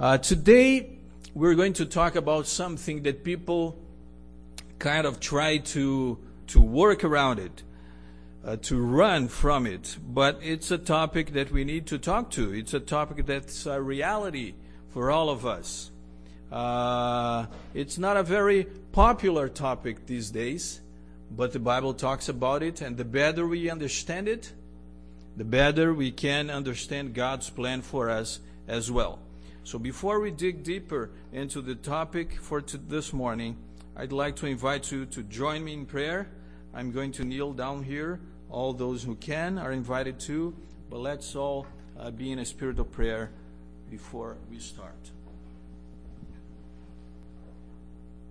Uh, today, we're going to talk about something that people kind of try to, to work around it, uh, to run from it. But it's a topic that we need to talk to. It's a topic that's a reality for all of us. Uh, it's not a very popular topic these days, but the Bible talks about it, and the better we understand it, the better we can understand God's plan for us as well. So before we dig deeper into the topic for this morning, I'd like to invite you to join me in prayer. I'm going to kneel down here. All those who can are invited to, but let's all uh, be in a spirit of prayer before we start.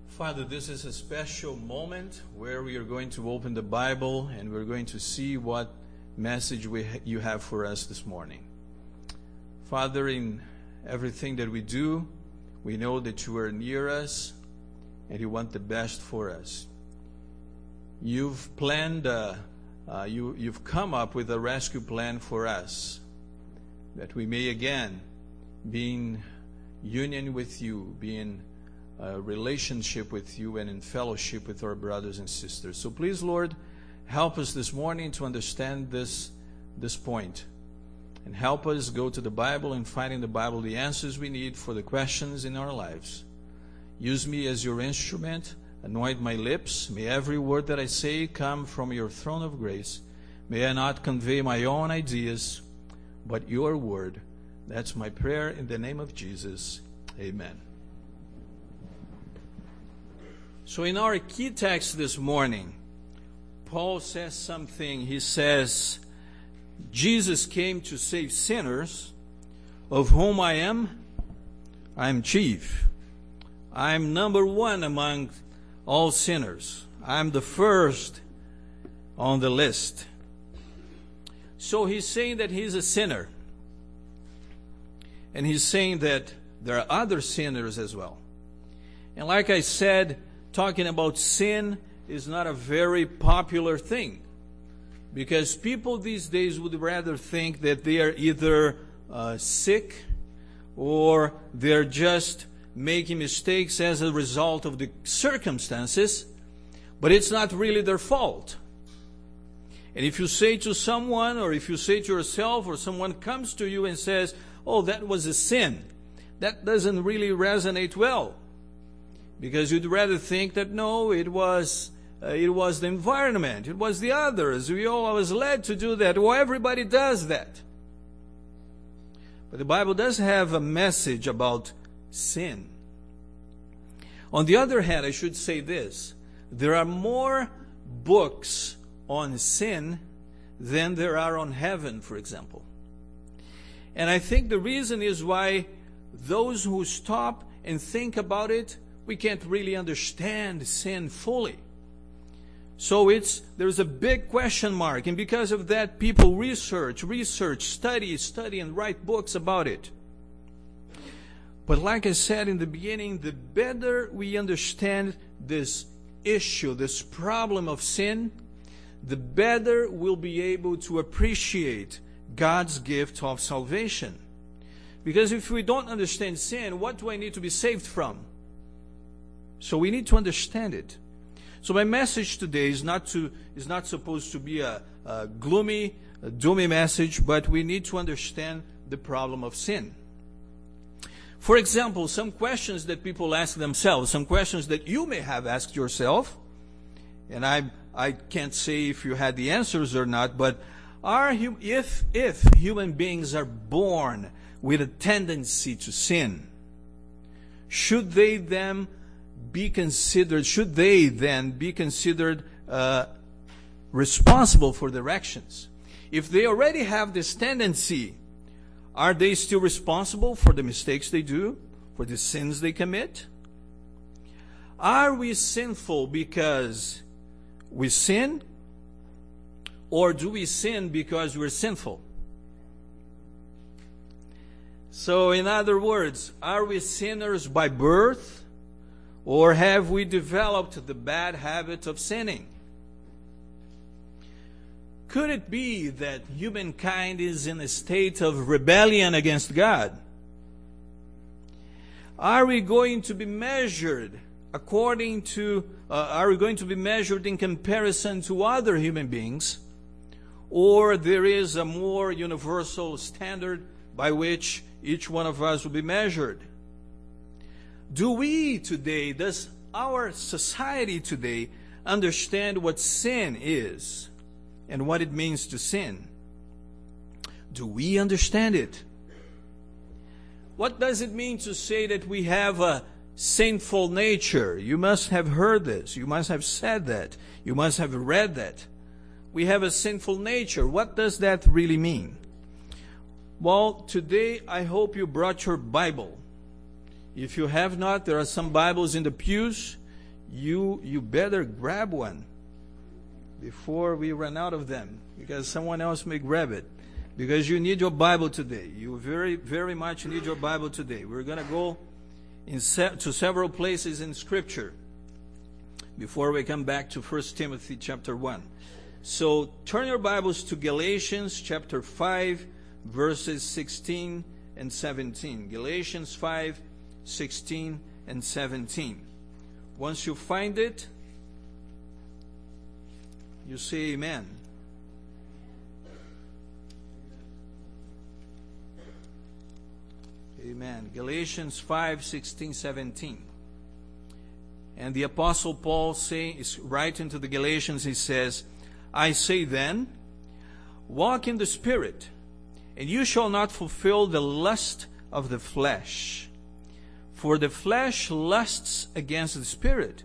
Father, this is a special moment where we are going to open the Bible and we're going to see what message we, you have for us this morning. Father, in everything that we do, we know that you are near us and you want the best for us. You've planned, uh, uh, you, you've come up with a rescue plan for us that we may again be in union with you, be in relationship with you, and in fellowship with our brothers and sisters. So please, Lord, help us this morning to understand this, this point and help us go to the Bible and find in the Bible the answers we need for the questions in our lives. Use me as your instrument. Anoint my lips. May every word that I say come from your throne of grace. May I not convey my own ideas, but your word. That's my prayer in the name of Jesus. Amen. So, in our key text this morning, Paul says something. He says, Jesus came to save sinners, of whom I am, I am chief. I am number one among all sinners. I'm the first on the list. So he's saying that he's a sinner. And he's saying that there are other sinners as well. And like I said, talking about sin is not a very popular thing. Because people these days would rather think that they are either uh, sick or they're just making mistakes as a result of the circumstances, but it's not really their fault. And if you say to someone, or if you say to yourself, or someone comes to you and says, Oh, that was a sin, that doesn't really resonate well. Because you'd rather think that no, it was uh, it was the environment, it was the others. We all was led to do that. Well, everybody does that. But the Bible does have a message about sin. On the other hand, I should say this there are more books on sin than there are on heaven, for example. And I think the reason is why those who stop and think about it, we can't really understand sin fully. So it's there's a big question mark, and because of that, people research, research, study, study, and write books about it. But like I said in the beginning, the better we understand this issue, this problem of sin, the better we'll be able to appreciate God's gift of salvation. Because if we don't understand sin, what do I need to be saved from? So we need to understand it. So my message today is not to is not supposed to be a, a gloomy, a doomy message, but we need to understand the problem of sin. For example, some questions that people ask themselves, some questions that you may have asked yourself, and I I can't say if you had the answers or not, but are if if human beings are born with a tendency to sin, should they then be considered, should they then be considered uh, responsible for their actions? If they already have this tendency, are they still responsible for the mistakes they do, for the sins they commit? Are we sinful because we sin? Or do we sin because we're sinful? So, in other words, are we sinners by birth? Or have we developed the bad habit of sinning? Could it be that humankind is in a state of rebellion against God? Are we going to be measured according to, uh, are we going to be measured in comparison to other human beings? Or there is a more universal standard by which each one of us will be measured? Do we today, does our society today understand what sin is and what it means to sin? Do we understand it? What does it mean to say that we have a sinful nature? You must have heard this. You must have said that. You must have read that. We have a sinful nature. What does that really mean? Well, today I hope you brought your Bible. If you have not, there are some Bibles in the pews. You you better grab one before we run out of them because someone else may grab it because you need your Bible today. You very, very much need your Bible today. We're going to go se- to several places in Scripture before we come back to 1 Timothy chapter 1. So turn your Bibles to Galatians chapter 5, verses 16 and 17. Galatians 5, 16 and 17. Once you find it, you say amen. Amen. Galatians 5 16, 17. And the Apostle Paul say, is writing to the Galatians, he says, I say then, walk in the Spirit, and you shall not fulfill the lust of the flesh. For the flesh lusts against the Spirit,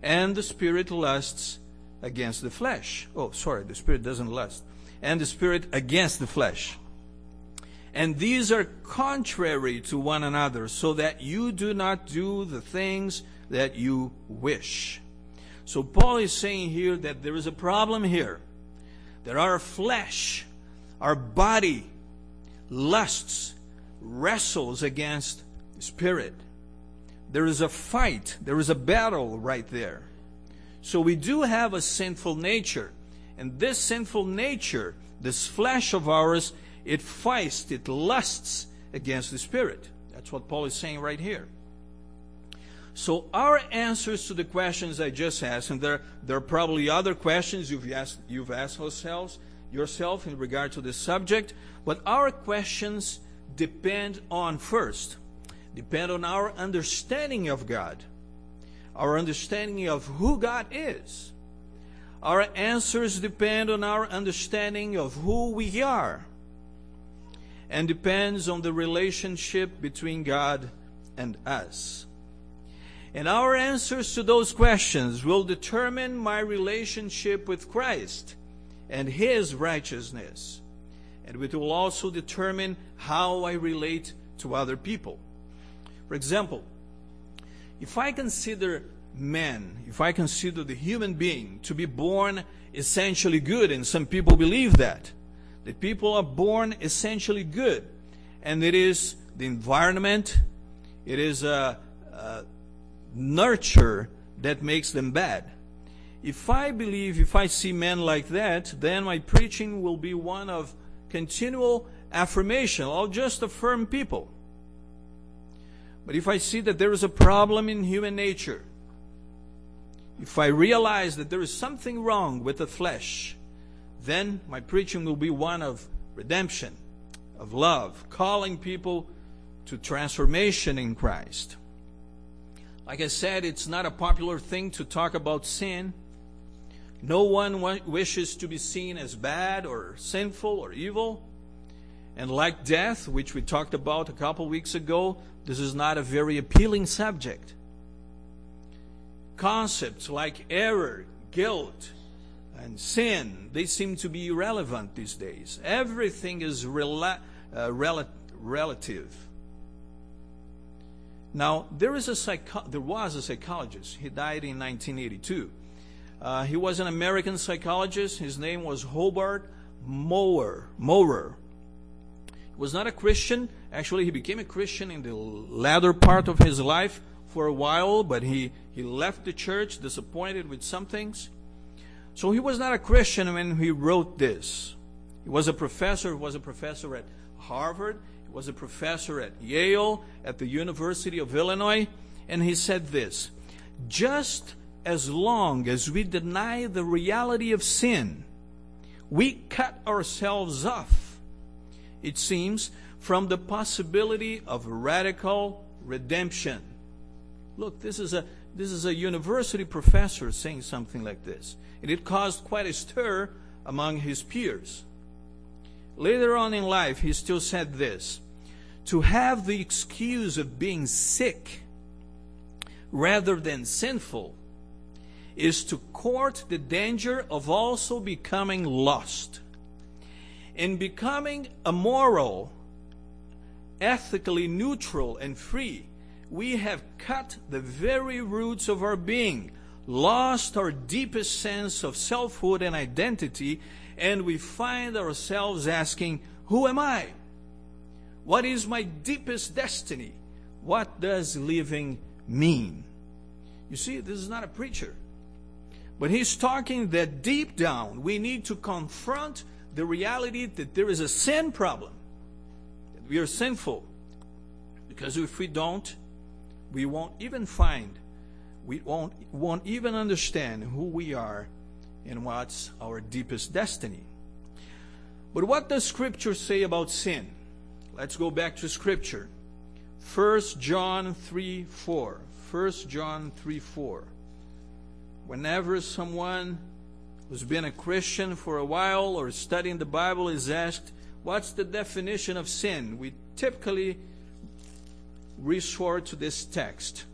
and the Spirit lusts against the flesh. Oh, sorry, the Spirit doesn't lust. And the Spirit against the flesh. And these are contrary to one another, so that you do not do the things that you wish. So Paul is saying here that there is a problem here. That our flesh, our body, lusts, wrestles against the spirit. There is a fight, there is a battle right there. So we do have a sinful nature. And this sinful nature, this flesh of ours, it fights, it lusts against the Spirit. That's what Paul is saying right here. So our answers to the questions I just asked, and there, there are probably other questions you've asked, you've asked yourselves, yourself in regard to this subject, but our questions depend on first, depend on our understanding of God, our understanding of who God is. Our answers depend on our understanding of who we are and depends on the relationship between God and us. And our answers to those questions will determine my relationship with Christ and His righteousness. And it will also determine how I relate to other people. For example, if I consider man, if I consider the human being to be born essentially good, and some people believe that, the people are born essentially good, and it is the environment, it is a, a nurture that makes them bad. If I believe, if I see men like that, then my preaching will be one of continual affirmation. I'll just affirm people. But if I see that there is a problem in human nature, if I realize that there is something wrong with the flesh, then my preaching will be one of redemption, of love, calling people to transformation in Christ. Like I said, it's not a popular thing to talk about sin. No one wishes to be seen as bad or sinful or evil. And like death, which we talked about a couple weeks ago, this is not a very appealing subject. Concepts like error, guilt, and sin, they seem to be irrelevant these days. Everything is rela- uh, rel- relative. Now, there, is a psycho- there was a psychologist. He died in 1982. Uh, he was an American psychologist. His name was Hobart Mowrer. Mowrer. Was not a Christian. Actually, he became a Christian in the latter part of his life for a while, but he, he left the church disappointed with some things. So he was not a Christian when he wrote this. He was a professor, he was a professor at Harvard, he was a professor at Yale, at the University of Illinois, and he said this Just as long as we deny the reality of sin, we cut ourselves off, it seems, from the possibility of radical redemption. Look, this is a this is a university professor saying something like this. And it caused quite a stir among his peers. Later on in life, he still said this To have the excuse of being sick rather than sinful is to court the danger of also becoming lost. In becoming immoral, ethically neutral, and free, we have cut the very roots of our being, lost our deepest sense of selfhood and identity, and we find ourselves asking, Who am I? What is my deepest destiny? What does living mean? You see, this is not a preacher. But he's talking that deep down we need to confront the reality that there is a sin problem, we are sinful. Because if we don't, we won't even find, we won't, won't even understand who we are and what's our deepest destiny. But what does Scripture say about sin? Let's go back to Scripture. 1 John 3 4. 1 John 3 4. Whenever someone who's been a Christian for a while or studying the Bible is asked, What's the definition of sin? We typically resort to this text.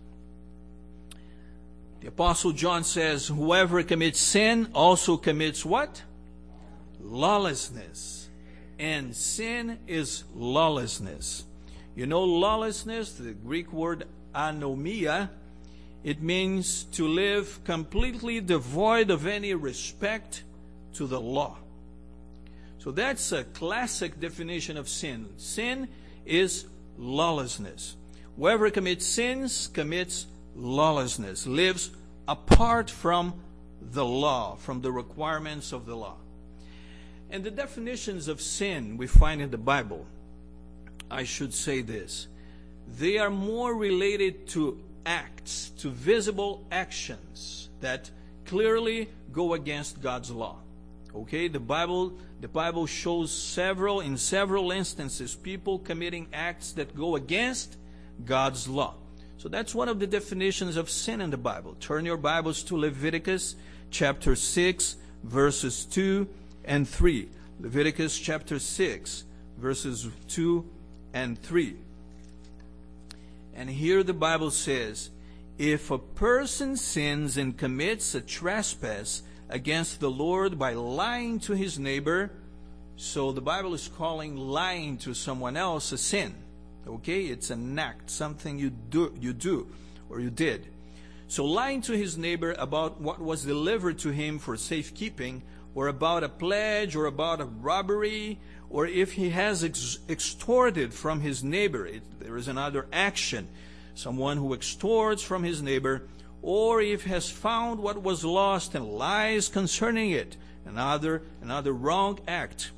The Apostle John says, Whoever commits sin also commits what? Lawlessness. And sin is lawlessness. You know, lawlessness, the Greek word anomia, it means to live completely devoid of any respect to the law. So that's a classic definition of sin. Sin is lawlessness. Whoever commits sins commits lawlessness, lives apart from the law, from the requirements of the law. And the definitions of sin we find in the Bible, I should say this, they are more related to acts, to visible actions that clearly go against God's law. Okay, the Bible the Bible shows several in several instances people committing acts that go against God's law. So that's one of the definitions of sin in the Bible. Turn your Bibles to Leviticus chapter 6, verses 2 and 3. Leviticus chapter 6, verses 2 and 3. And here the Bible says, If a person sins and commits a trespass against the Lord by lying to his neighbor, so the Bible is calling lying to someone else a sin. Okay? It's an act, something you do, you do or you did. So lying to his neighbor about what was delivered to him for safekeeping, or about a pledge, or about a robbery, or if he has ex- extorted from his neighbor, it, there is another action. Someone who extorts from his neighbor, or if has found what was lost and lies concerning it, another another wrong act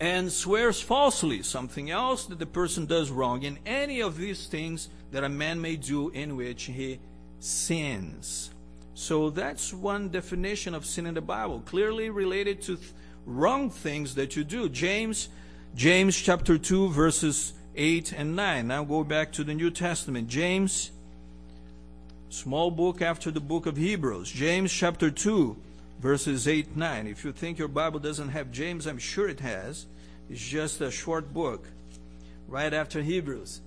and swears falsely, something else that the person does wrong, in any of these things that a man may do in which he sins. So that's one definition of sin in the Bible, clearly related to wrong things that you do. James, James chapter 2 verses 8 and 9. Now go back to the New Testament. James, small book after the book of Hebrews. James chapter 2 verses 8 9. If you think your Bible doesn't have James, I'm sure it has. It's just a short book right after Hebrews.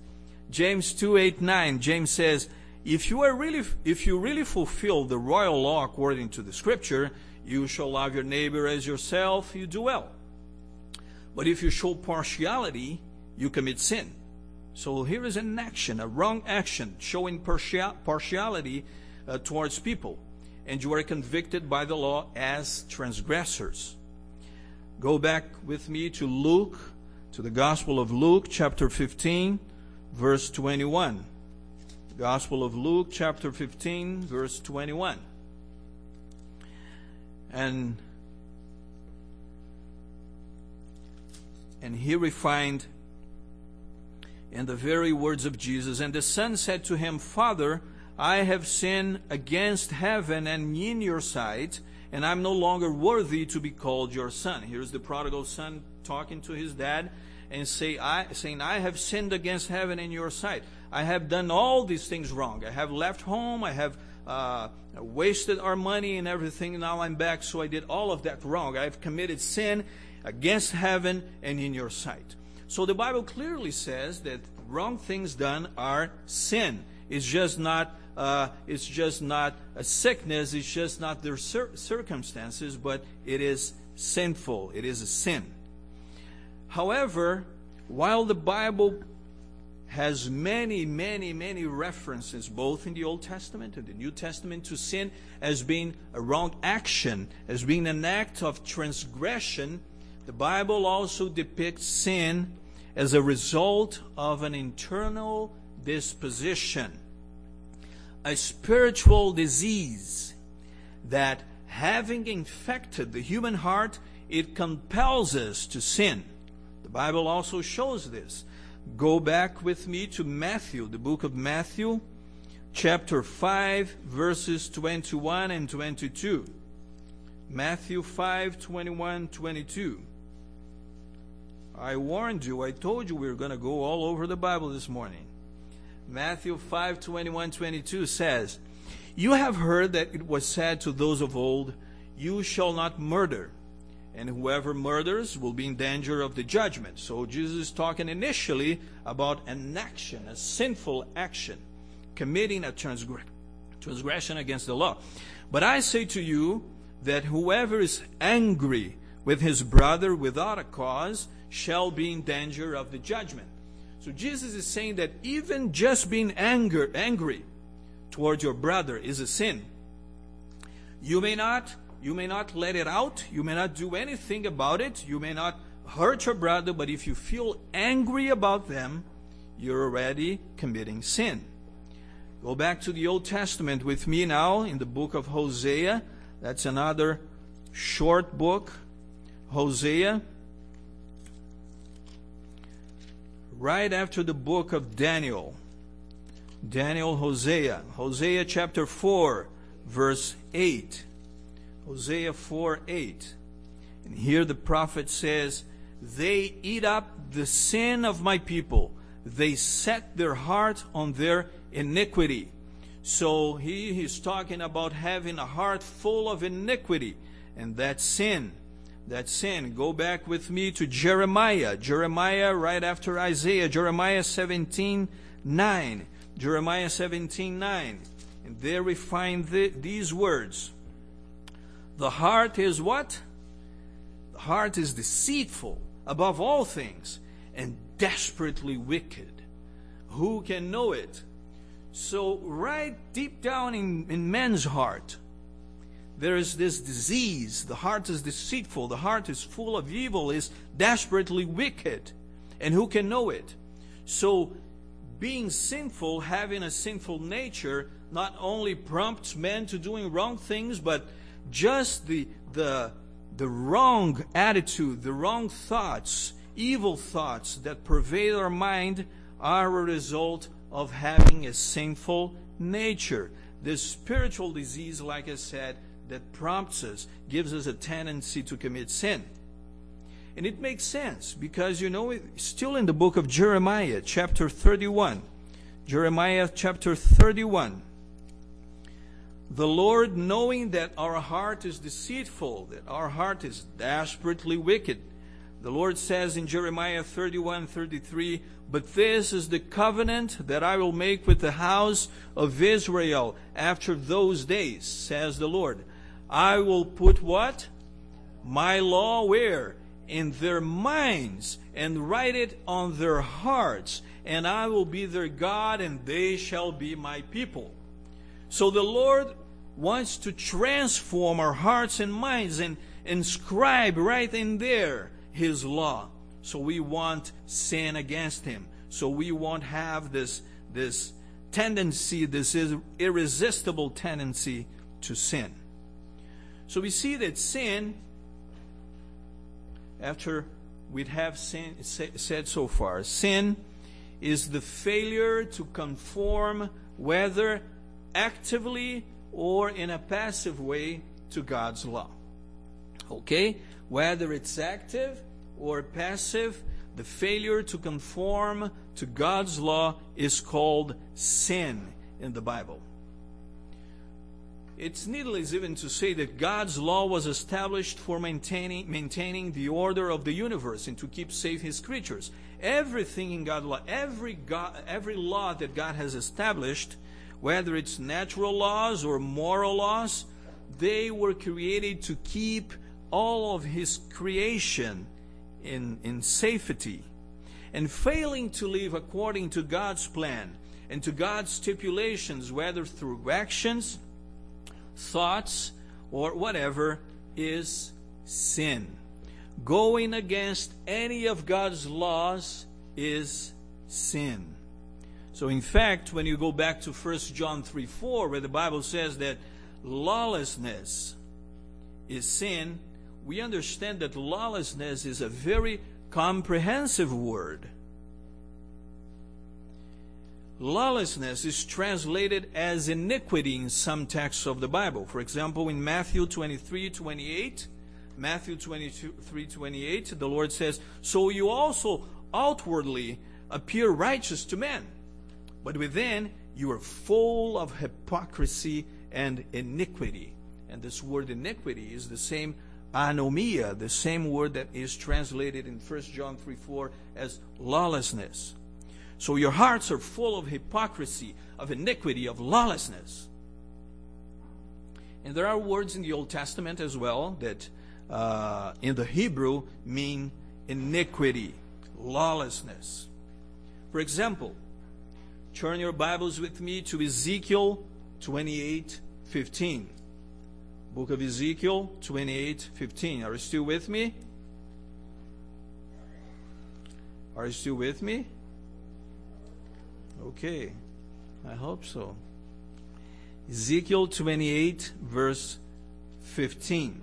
James 2 8 9. James says, if you are really if you really fulfill the royal law according to the scripture, you shall love your neighbor as yourself, you do well. But if you show partiality, you commit sin. So here is an action, a wrong action, showing partiality uh, towards people and you are convicted by the law as transgressors. Go back with me to Luke, to the Gospel of Luke, chapter 15, verse 21. Gospel of Luke, chapter 15, verse 21. And and we find in the very words of Jesus. And the son said to him, Father, I have sinned against heaven and in your sight, and I'm no longer worthy to be called your son. Here's the prodigal son talking to his dad and say, I, saying, I have sinned against heaven and your sight. I have done all these things wrong. I have left home. I have uh, wasted our money and everything. Now I'm back, so I did all of that wrong. I've committed sin against heaven and in your sight. So the Bible clearly says that wrong things done are sin. It's just not. Uh, it's just not a sickness. It's just not their cir- circumstances, but it is sinful. It is a sin. However, while the Bible has many, many, many references, both in the Old Testament and the New Testament, to sin as being a wrong action, as being an act of transgression. The Bible also depicts sin as a result of an internal disposition, a spiritual disease that, having infected the human heart, it compels us to sin. The Bible also shows this. Go back with me to Matthew, the book of Matthew, chapter 5, verses 21 and 22. Matthew 5, 21, 22. I warned you, I told you we were going to go all over the Bible this morning. Matthew 5, 21, 22 says, You have heard that it was said to those of old, You shall not murder and whoever murders will be in danger of the judgment. So Jesus is talking initially about an action, a sinful action, committing a transgression against the law. But I say to you that whoever is angry with his brother without a cause shall be in danger of the judgment. So Jesus is saying that even just being anger, angry towards your brother is a sin. You may not you may not let it out. You may not do anything about it. You may not hurt your brother, but if you feel angry about them, you're already committing sin. Go back to the Old Testament with me now in the book of Hosea. That's another short book. Hosea. Right after the book of Daniel. Daniel, Hosea. Hosea chapter 4, verse 8. Hosea 4 8. And here the prophet says, They eat up the sin of my people, they set their heart on their iniquity. So he is talking about having a heart full of iniquity, and that sin. That sin. Go back with me to Jeremiah. Jeremiah, right after Isaiah. Jeremiah 17 9. Jeremiah 17 9. And there we find the, these words. The heart is what? The heart is deceitful above all things and desperately wicked. Who can know it? So, right deep down in, in man's heart, there is this disease. The heart is deceitful. The heart is full of evil, is desperately wicked. And who can know it? So, being sinful, having a sinful nature, not only prompts men to doing wrong things, but just the, the, the wrong attitude, the wrong thoughts, evil thoughts that pervade our mind are a result of having a sinful nature. This spiritual disease, like I said, that prompts us, gives us a tendency to commit sin. And it makes sense because, you know, still in the book of Jeremiah, chapter 31. Jeremiah chapter 31 the Lord, knowing that our heart is deceitful, that our heart is desperately wicked, the Lord says in Jeremiah 31 33, But this is the covenant that I will make with the house of Israel after those days, says the Lord. I will put what? My law where? In their minds, and write it on their hearts, and I will be their God, and they shall be my people. So the Lord wants to transform our hearts and minds and inscribe right in there His law. So we won't sin against Him. So we won't have this, this tendency, this irresistible tendency to sin. So we see that sin, after we'd have sin, said so far, sin is the failure to conform, whether actively or in a passive way, to God's law. Okay? Whether it's active or passive, the failure to conform to God's law is called sin in the Bible. It's needless even to say that God's law was established for maintaining, maintaining the order of the universe and to keep safe his creatures. Everything in God's law, every, God, every law that God has established, whether it's natural laws or moral laws, they were created to keep all of his creation in, in safety. And failing to live according to God's plan and to God's stipulations, whether through actions, thoughts, or whatever is sin. Going against any of God's laws is sin. So, in fact, when you go back to 1 John 3 4, where the Bible says that lawlessness is sin, we understand that lawlessness is a very comprehensive word. Lawlessness is translated as iniquity in some texts of the Bible. For example, in Matthew 23 28, Matthew 23 28, the Lord says, So you also outwardly appear righteous to men, but within you are full of hypocrisy and iniquity. And this word iniquity is the same anomia, the same word that is translated in 1 John 3 4 as lawlessness. So your hearts are full of hypocrisy, of iniquity, of lawlessness. And there are words in the Old Testament as well that uh, in the Hebrew mean iniquity, lawlessness. For example, turn your Bibles with me to Ezekiel 28 15. Book of Ezekiel 28 15. Are you still with me? Are you still with me? Okay, I hope so. Ezekiel 28, verse 15.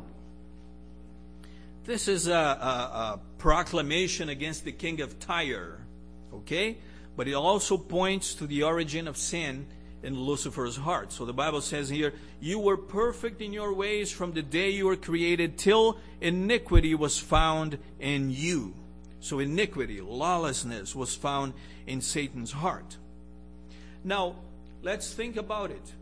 This is a, a, a, proclamation against the king of Tyre, okay? But it also points to the origin of sin in Lucifer's heart. So the Bible says here, You were perfect in your ways from the day you were created till iniquity was found in you. So iniquity, lawlessness was found in Satan's heart. Now, let's think about it.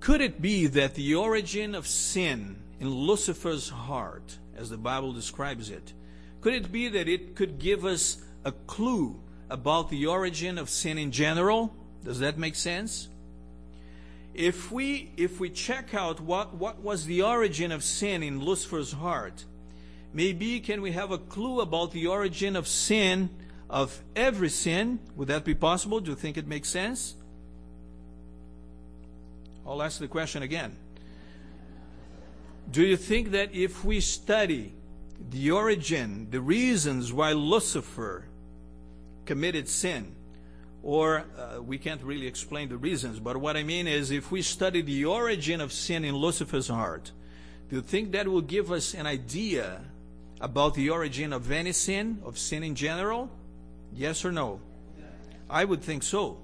Could it be that the origin of sin in Lucifer's heart, as the Bible describes it, could it be that it could give us a clue about the origin of sin in general? Does that make sense? If we if we check out what, what was the origin of sin in Lucifer's heart, maybe can we have a clue about the origin of sin of every sin. Would that be possible? Do you think it makes sense? I'll ask the question again. Do you think that if we study the origin, the reasons why Lucifer committed sin, or uh, we can't really explain the reasons, but what I mean is if we study the origin of sin in Lucifer's heart, do you think that will give us an idea about the origin of any sin, of sin in general? Yes or no? I would think so.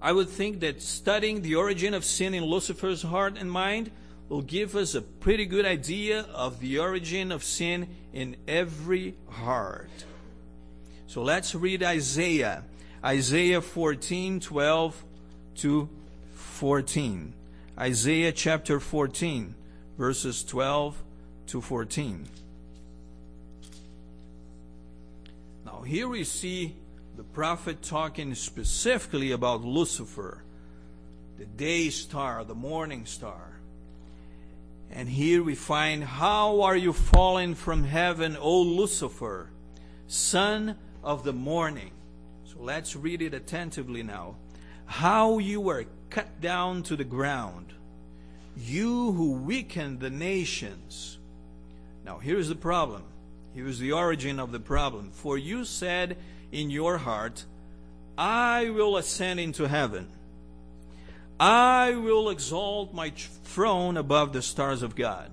I would think that studying the origin of sin in Lucifer's heart and mind will give us a pretty good idea of the origin of sin in every heart. So let's read Isaiah. Isaiah 14, 12 to 14. Isaiah chapter 14, verses 12 to 14. Now, here we see the prophet talking specifically about Lucifer, the day star, the morning star. And here we find, How are you fallen from heaven, O Lucifer, son of the morning? So let's read it attentively now. How you were cut down to the ground, you who weakened the nations. Now, here's the problem he was the origin of the problem. For you said in your heart, I will ascend into heaven. I will exalt my throne above the stars of God.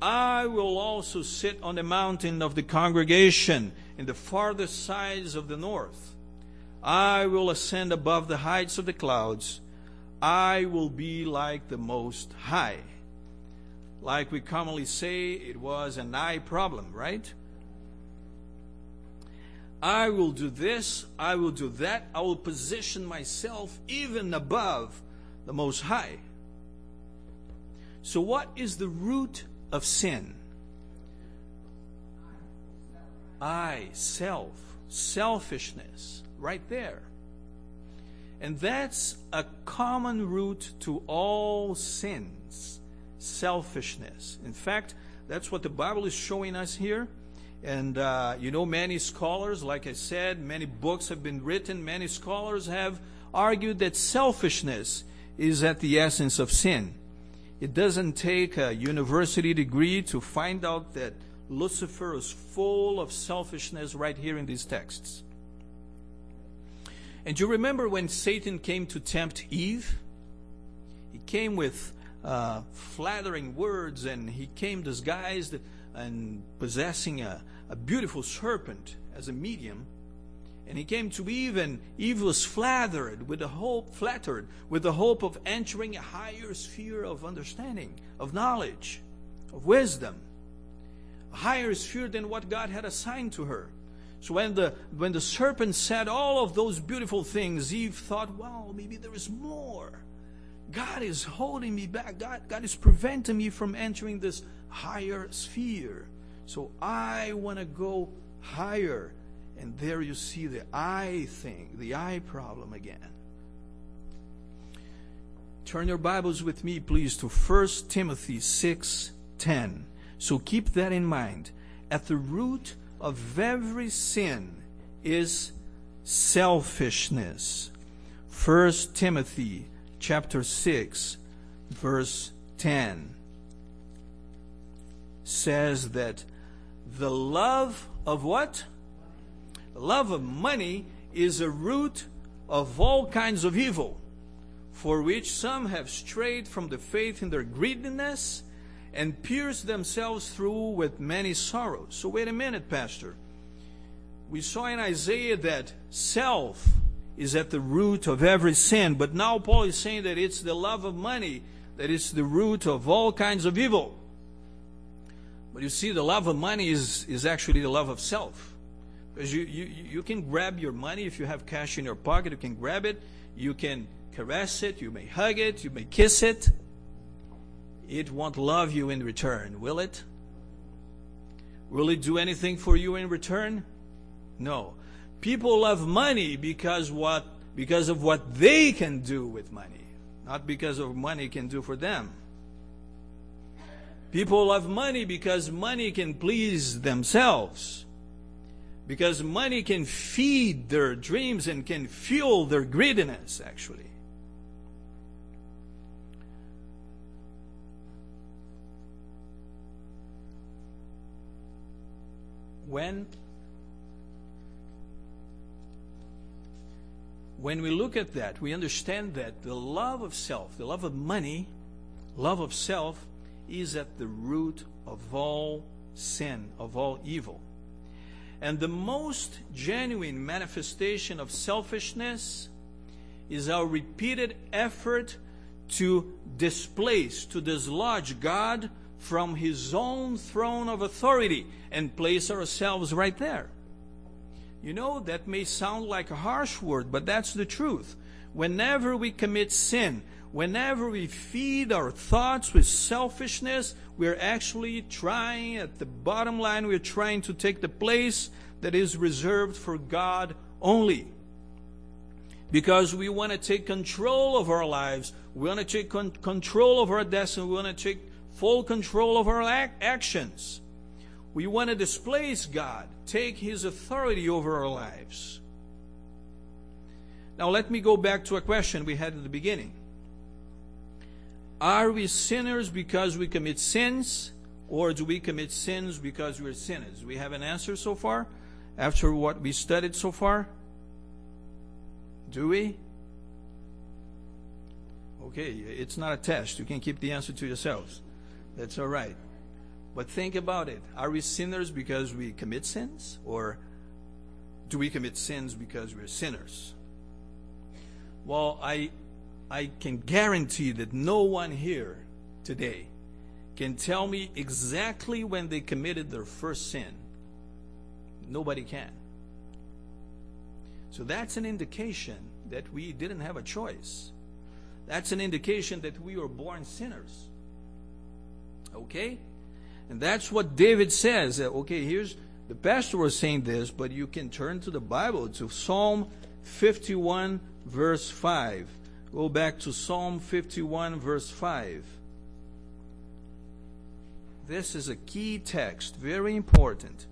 I will also sit on the mountain of the congregation in the farthest sides of the north. I will ascend above the heights of the clouds. I will be like the Most High. Like we commonly say, it was an I problem, right? I will do this, I will do that, I will position myself even above the Most High. So, what is the root of sin? I, self, selfishness, right there. And that's a common root to all sins selfishness. In fact, that's what the Bible is showing us here. And uh, you know, many scholars, like I said, many books have been written, many scholars have argued that selfishness is at the essence of sin. It doesn't take a university degree to find out that Lucifer is full of selfishness right here in these texts. And you remember when Satan came to tempt Eve? He came with uh, flattering words and he came disguised and possessing a, a beautiful serpent as a medium. And he came to Eve, and Eve was flattered with the hope, flattered with the hope of entering a higher sphere of understanding, of knowledge, of wisdom, higher sphere than what God had assigned to her. So when the when the serpent said all of those beautiful things, Eve thought, "Wow, maybe there is more. God is holding me back. God, God is preventing me from entering this higher sphere. So I want to go higher." And there you see the I thing, the I problem again. Turn your Bibles with me, please, to 1 Timothy 6:10. So keep that in mind. At the root of every sin is selfishness. 1 Timothy chapter 6 verse 10 says that the love of what? The love of money is a root of all kinds of evil, for which some have strayed from the faith in their greediness and pierced themselves through with many sorrows. So, wait a minute, Pastor. We saw in Isaiah that self is at the root of every sin, but now Paul is saying that it's the love of money that is the root of all kinds of evil. But you see, the love of money is, is actually the love of self. Because you, you, you can grab your money if you have cash in your pocket, you can grab it, you can caress it, you may hug it, you may kiss it. It won't love you in return, will it? Will it do anything for you in return? No. People love money because what because of what they can do with money, not because of money can do for them. People love money because money can please themselves. Because money can feed their dreams and can fuel their greediness, actually. When when we look at that, we understand that the love of self, the love of money, love of self, is at the root of all sin, of all evil. And the most genuine manifestation of selfishness is our repeated effort to displace, to dislodge God from His own throne of authority and place ourselves right there. You know, that may sound like a harsh word, but that's the truth. Whenever we commit sin, whenever we feed our thoughts with selfishness, we're actually trying, at the bottom line, we're trying to take the place that is reserved for God only. Because we want to take control of our lives, we want to take con- control of our destiny, we want to take full control of our ac- actions. We want to displace God, take His authority over our lives. Now, let me go back to a question we had at the beginning. Are we sinners because we commit sins, or do we commit sins because we're sinners? We have an answer so far after what we studied so far? Do we? Okay, it's not a test. You can keep the answer to yourselves. That's all right. But think about it. Are we sinners because we commit sins? Or do we commit sins because we're sinners? Well, I, I can guarantee that no one here today can tell me exactly when they committed their first sin. Nobody can. So that's an indication that we didn't have a choice. That's an indication that we were born sinners. Okay? And that's what David says. Okay, here's the pastor was saying this, but you can turn to the Bible to Psalm 51, verse 5. Go back to Psalm 51, verse 5. This is a key text, very important.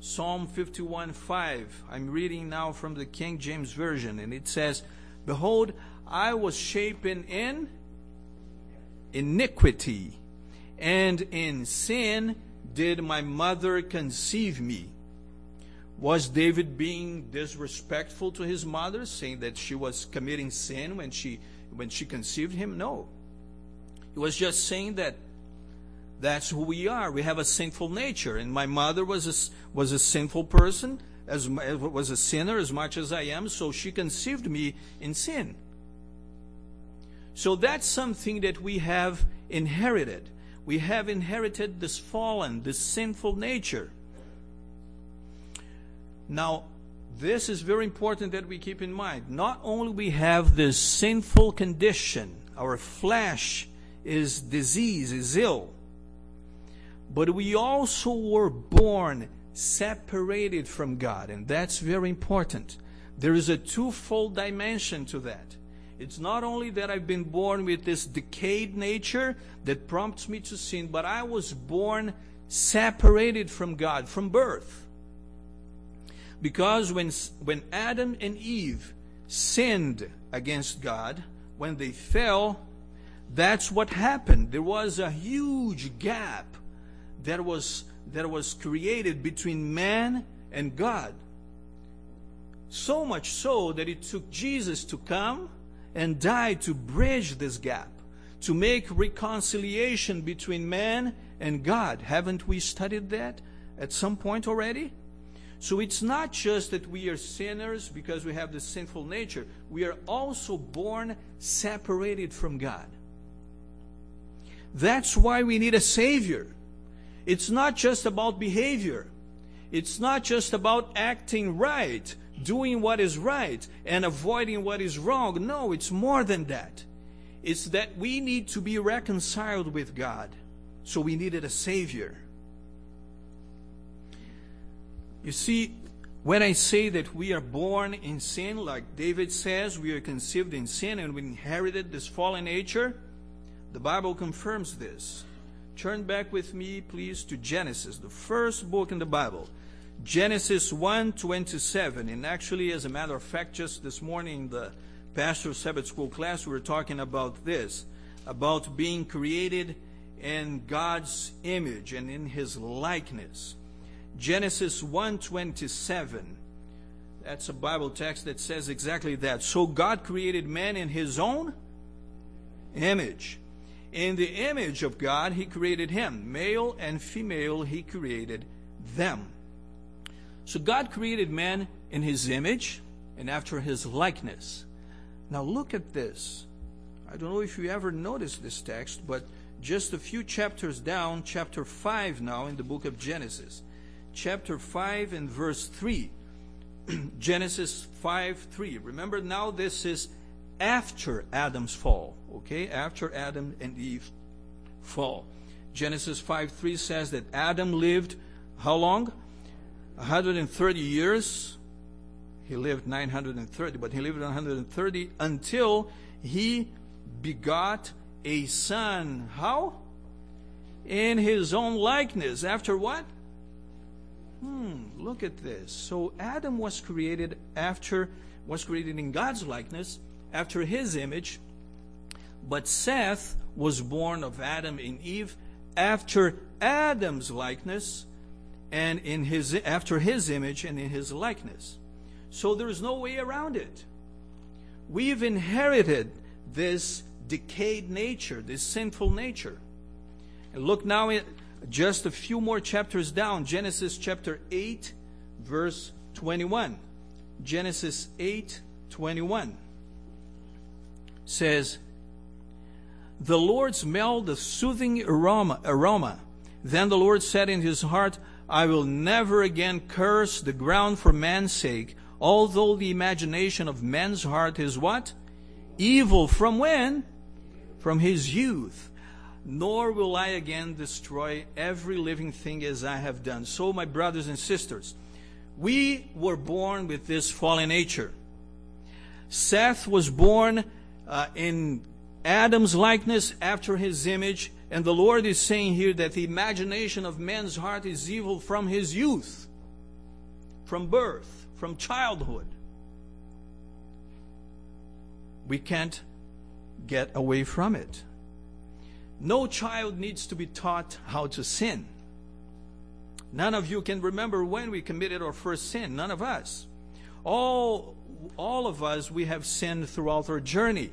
Psalm 51, 5. I'm reading now from the King James Version, and it says, Behold, I was shapen in iniquity, and in sin did my mother conceive me? Was David being disrespectful to his mother, saying that she was committing sin when she when she conceived him? No. He was just saying that that's who we are. We have a sinful nature, and my mother was a, was a sinful person, as was a sinner as much as I am. So she conceived me in sin. So that's something that we have inherited we have inherited this fallen, this sinful nature. Now, this is very important that we keep in mind. Not only we have this sinful condition, our flesh is disease, is ill, but we also were born separated from God, and that's very important. There is a twofold dimension to that. It's not only that I've been born with this decayed nature that prompts me to sin, but I was born separated from God from birth. Because when, when Adam and Eve sinned against God, when they fell, that's what happened. There was a huge gap that was, that was created between man and God. So much so that it took Jesus to come and died to bridge this gap, to make reconciliation between man and God. Haven't we studied that at some point already? So it's not just that we are sinners because we have the sinful nature, we are also born separated from God. That's why we need a Savior. It's not just about behavior. It's not just about acting right doing what is right and avoiding what is wrong. No, it's more than that. It's that we need to be reconciled with God. So we needed a Savior. You see, when I say that we are born in sin, like David says, we are conceived in sin and we inherited this fallen nature, the Bible confirms this. Turn back with me, please, to Genesis, the first book in the Bible. Genesis 1:27, and actually, as a matter of fact, just this morning the pastor Sabbath school class we were talking about this, about being created in God's image and in His likeness. Genesis 1:27. That's a Bible text that says exactly that. So God created man in His own image. In the image of God, He created him. Male and female, He created them. So God created man in his image and after his likeness. Now look at this. I don't know if you ever noticed this text, but just a few chapters down, chapter 5 now in the book of Genesis. Chapter 5 and verse 3. Genesis 5 3. Remember now, this is after Adam's fall. Okay? After Adam and Eve fall. Genesis 5 3 says that Adam lived how long? 130 years. He lived 930, but he lived 130 until he begot a son. How? In his own likeness. After what? Hmm, look at this. So Adam was created after, was created in God's likeness, after his image. But Seth was born of Adam and Eve after Adam's likeness and in his after his image and in his likeness. So there's no way around it. We've inherited this decayed nature, this sinful nature. And look now at just a few more chapters down, Genesis chapter 8, verse 21. Genesis 8 21 says, The Lord smelled the soothing aroma, aroma. Then the Lord said in his heart, I will never again curse the ground for man's sake, although the imagination of man's heart is what? Evil from when? From his youth. Nor will I again destroy every living thing as I have done. So, my brothers and sisters, we were born with this fallen nature. Seth was born uh, in Adam's likeness after his image, and the Lord is saying here that the imagination of man's heart is evil from his youth, from birth, from childhood. We can't get away from it. No child needs to be taught how to sin. None of you can remember when we committed our first sin. None of us. All, all of us, we have sinned throughout our journey.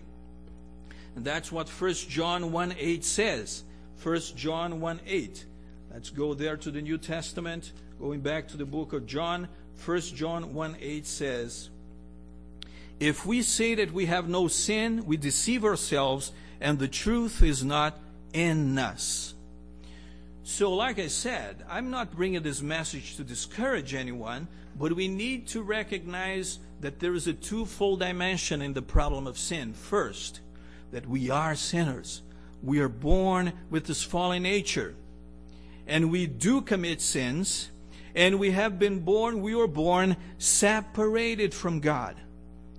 And that's what 1 John 1 8 says. 1 John 1 8. Let's go there to the New Testament. Going back to the book of John. 1 John 1 8 says, If we say that we have no sin, we deceive ourselves, and the truth is not in us. So, like I said, I'm not bringing this message to discourage anyone, but we need to recognize that there is a twofold dimension in the problem of sin. First, that we are sinners. We are born with this fallen nature. And we do commit sins. And we have been born, we were born separated from God.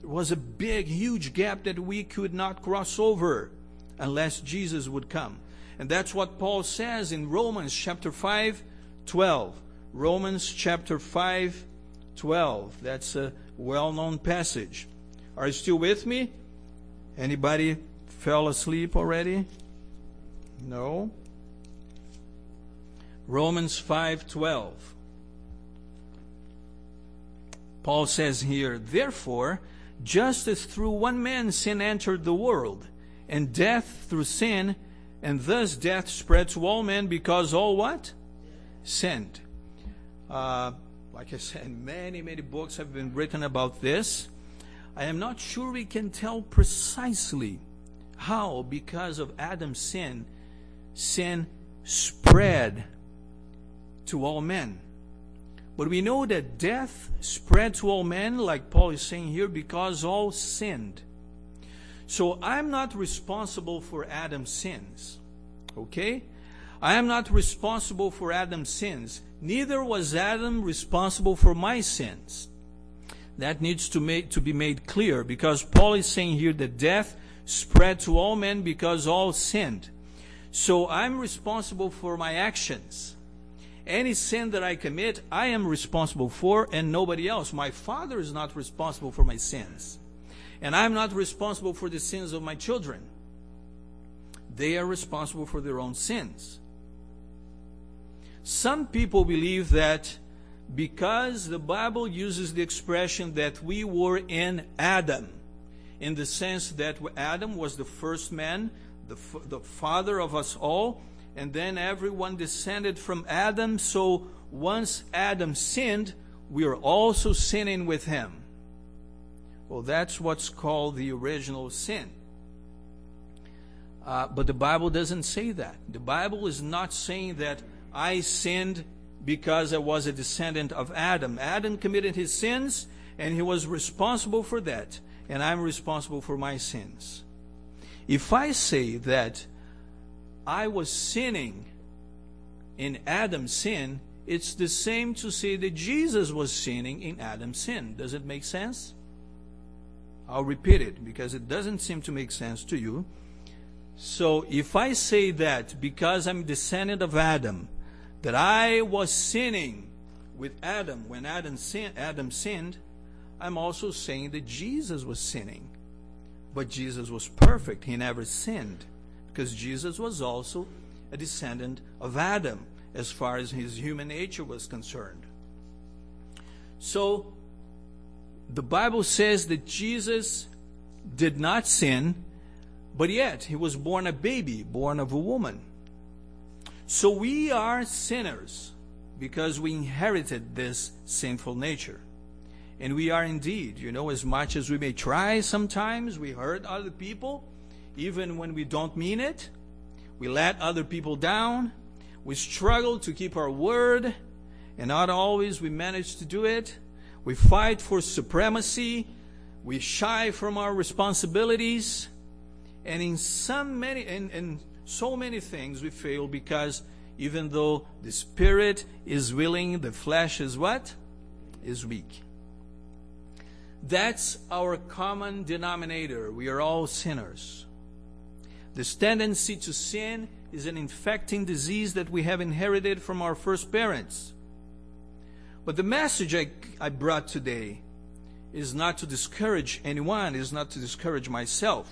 There was a big, huge gap that we could not cross over unless Jesus would come. And that's what Paul says in Romans chapter 5, 12. Romans chapter 5, 12. That's a well-known passage. Are you still with me? Anybody fell asleep already? No. Romans 5:12. Paul says here, therefore, just as through one man sin entered the world, and death through sin, and thus death spread to all men because all what? Sinned. Uh, like I said, many, many books have been written about this. I am not sure we can tell precisely how, because of Adam's sin, sin spread to all men. But we know that death spread to all men, like Paul is saying here, because all sinned. So I'm not responsible for Adam's sins. Okay? I am not responsible for Adam's sins. Neither was Adam responsible for my sins. That needs to, make, to be made clear because Paul is saying here that death spread to all men because all sinned. So I'm responsible for my actions. Any sin that I commit, I am responsible for and nobody else. My father is not responsible for my sins. And I'm not responsible for the sins of my children. They are responsible for their own sins. Some people believe that because the Bible uses the expression that we were in Adam, in the sense that Adam was the first man, the, the father of us all, and then everyone descended from Adam. So once Adam sinned, we are also sinning with him. Well, that's what's called the original sin. Uh, but the Bible doesn't say that. The Bible is not saying that I sinned because I was a descendant of Adam. Adam committed his sins and he was responsible for that, and I'm responsible for my sins. If I say that I was sinning in Adam's sin, it's the same to say that Jesus was sinning in Adam's sin. Does it make sense? I'll repeat it because it doesn't seem to make sense to you. So if I say that because I'm descendant of Adam, that I was sinning with Adam when Adam, sin, Adam sinned, I'm also saying that Jesus was sinning. But Jesus was perfect. He never sinned. Because Jesus was also a descendant of Adam as far as his human nature was concerned. So the Bible says that Jesus did not sin, but yet he was born a baby, born of a woman. So we are sinners because we inherited this sinful nature. And we are indeed, you know, as much as we may try sometimes, we hurt other people, even when we don't mean it. We let other people down. We struggle to keep our word, and not always we manage to do it. We fight for supremacy. We shy from our responsibilities. And in many, so many things we fail because even though the spirit is willing, the flesh is what? Is weak. That's our common denominator. We are all sinners. This tendency to sin is an infecting disease that we have inherited from our first parents. But the message I, I brought today is not to discourage anyone, is not to discourage myself.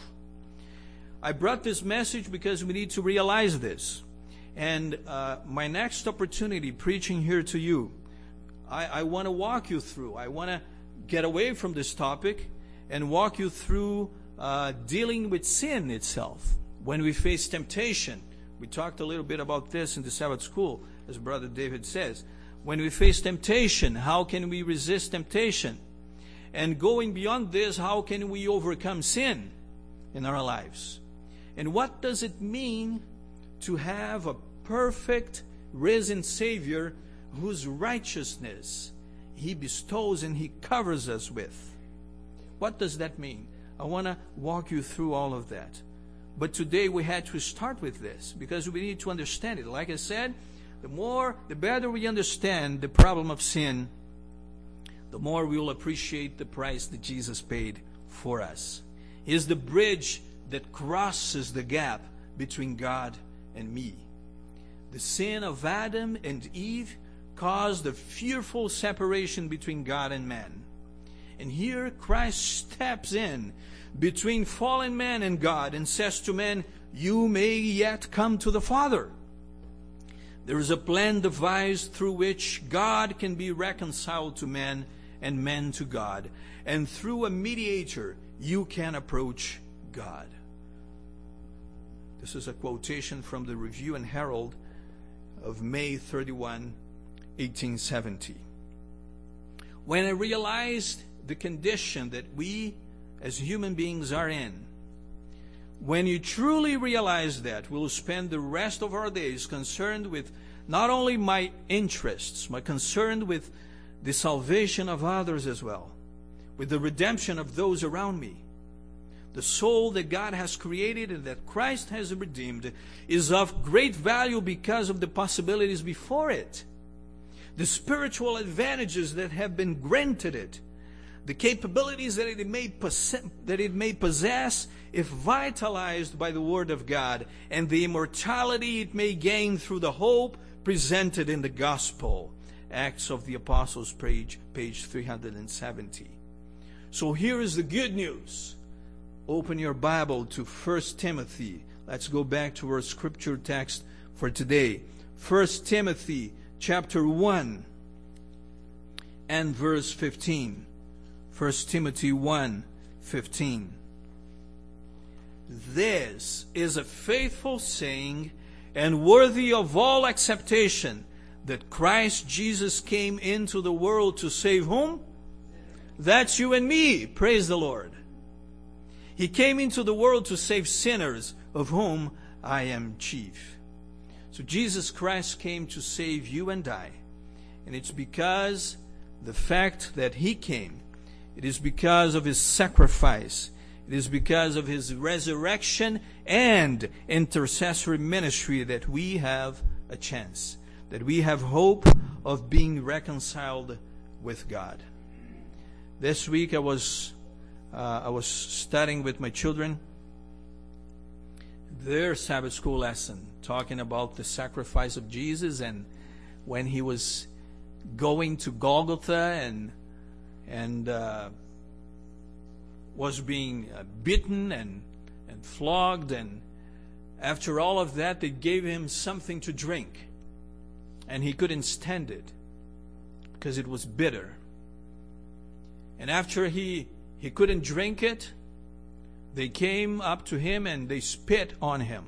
I brought this message because we need to realize this. And uh, my next opportunity preaching here to you, I, I want to walk you through. I want to get away from this topic and walk you through uh, dealing with sin itself. When we face temptation, we talked a little bit about this in the Sabbath school, as Brother David says. When we face temptation, how can we resist temptation? And going beyond this, how can we overcome sin in our lives? And what does it mean to have a perfect, risen Savior whose righteousness He bestows and He covers us with? What does that mean? I want to walk you through all of that. But today we had to start with this because we need to understand it. Like I said, the more, the better we understand the problem of sin, the more we will appreciate the price that Jesus paid for us. He is the bridge that crosses the gap between God and me. The sin of Adam and Eve caused a fearful separation between God and man. And here Christ steps in between fallen man and God and says to man, You may yet come to the Father. There is a plan devised through which God can be reconciled to man and man to God. And through a mediator, you can approach God. This is a quotation from the Review and Herald of May 31, 1870. When I realized the condition that we as human beings are in, when you truly realize that, we'll spend the rest of our days concerned with not only my interests, but concerned with the salvation of others as well, with the redemption of those around me the soul that God has created and that Christ has redeemed is of great value because of the possibilities before it. The spiritual advantages that have been granted it, the capabilities that it may possess, that it may possess if vitalized by the Word of God, and the immortality it may gain through the hope presented in the Gospel. Acts of the Apostles, page, page 370. So here is the good news open your Bible to 1 Timothy. Let's go back to our scripture text for today. 1 Timothy chapter 1 and verse 15. 1 Timothy 1 15. This is a faithful saying and worthy of all acceptation that Christ Jesus came into the world to save whom? That's you and me. Praise the Lord. He came into the world to save sinners, of whom I am chief. So Jesus Christ came to save you and I. And it's because the fact that He came, it is because of His sacrifice, it is because of His resurrection and intercessory ministry that we have a chance, that we have hope of being reconciled with God. This week I was uh, I was studying with my children their Sabbath school lesson, talking about the sacrifice of Jesus and when he was going to Golgotha and and uh, was being uh, beaten and and flogged and after all of that they gave him something to drink and he couldn't stand it because it was bitter and after he he couldn't drink it. They came up to him and they spit on him.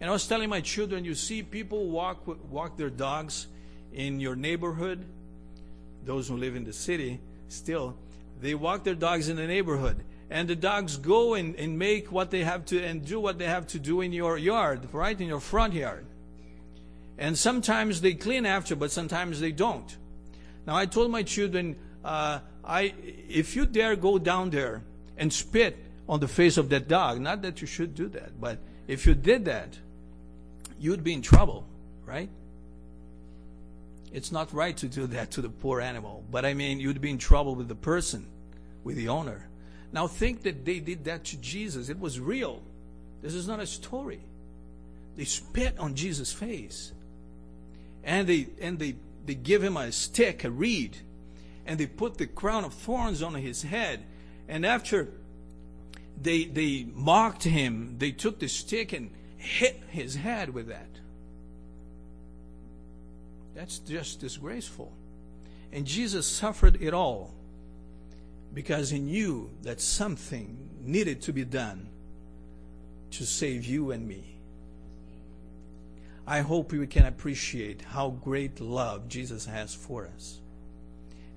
And I was telling my children, you see people walk walk their dogs in your neighborhood, those who live in the city, still, they walk their dogs in the neighborhood. And the dogs go and, and make what they have to and do what they have to do in your yard, right? In your front yard. And sometimes they clean after, but sometimes they don't. Now I told my children, uh, I, if you dare go down there and spit on the face of that dog, not that you should do that, but if you did that, you'd be in trouble, right? It's not right to do that to the poor animal, but I mean, you'd be in trouble with the person, with the owner. Now think that they did that to Jesus. It was real. This is not a story. They spit on Jesus' face. And they and they, they give him a stick, a reed, and they put the crown of thorns on his head. And after they they mocked him, they took the stick and hit his head with that. That's just disgraceful. And Jesus suffered it all because he knew that something needed to be done to save you and me. I hope we can appreciate how great love Jesus has for us.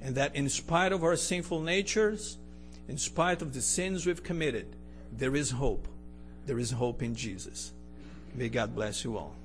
And that in spite of our sinful natures, in spite of the sins we've committed, there is hope. There is hope in Jesus. May God bless you all.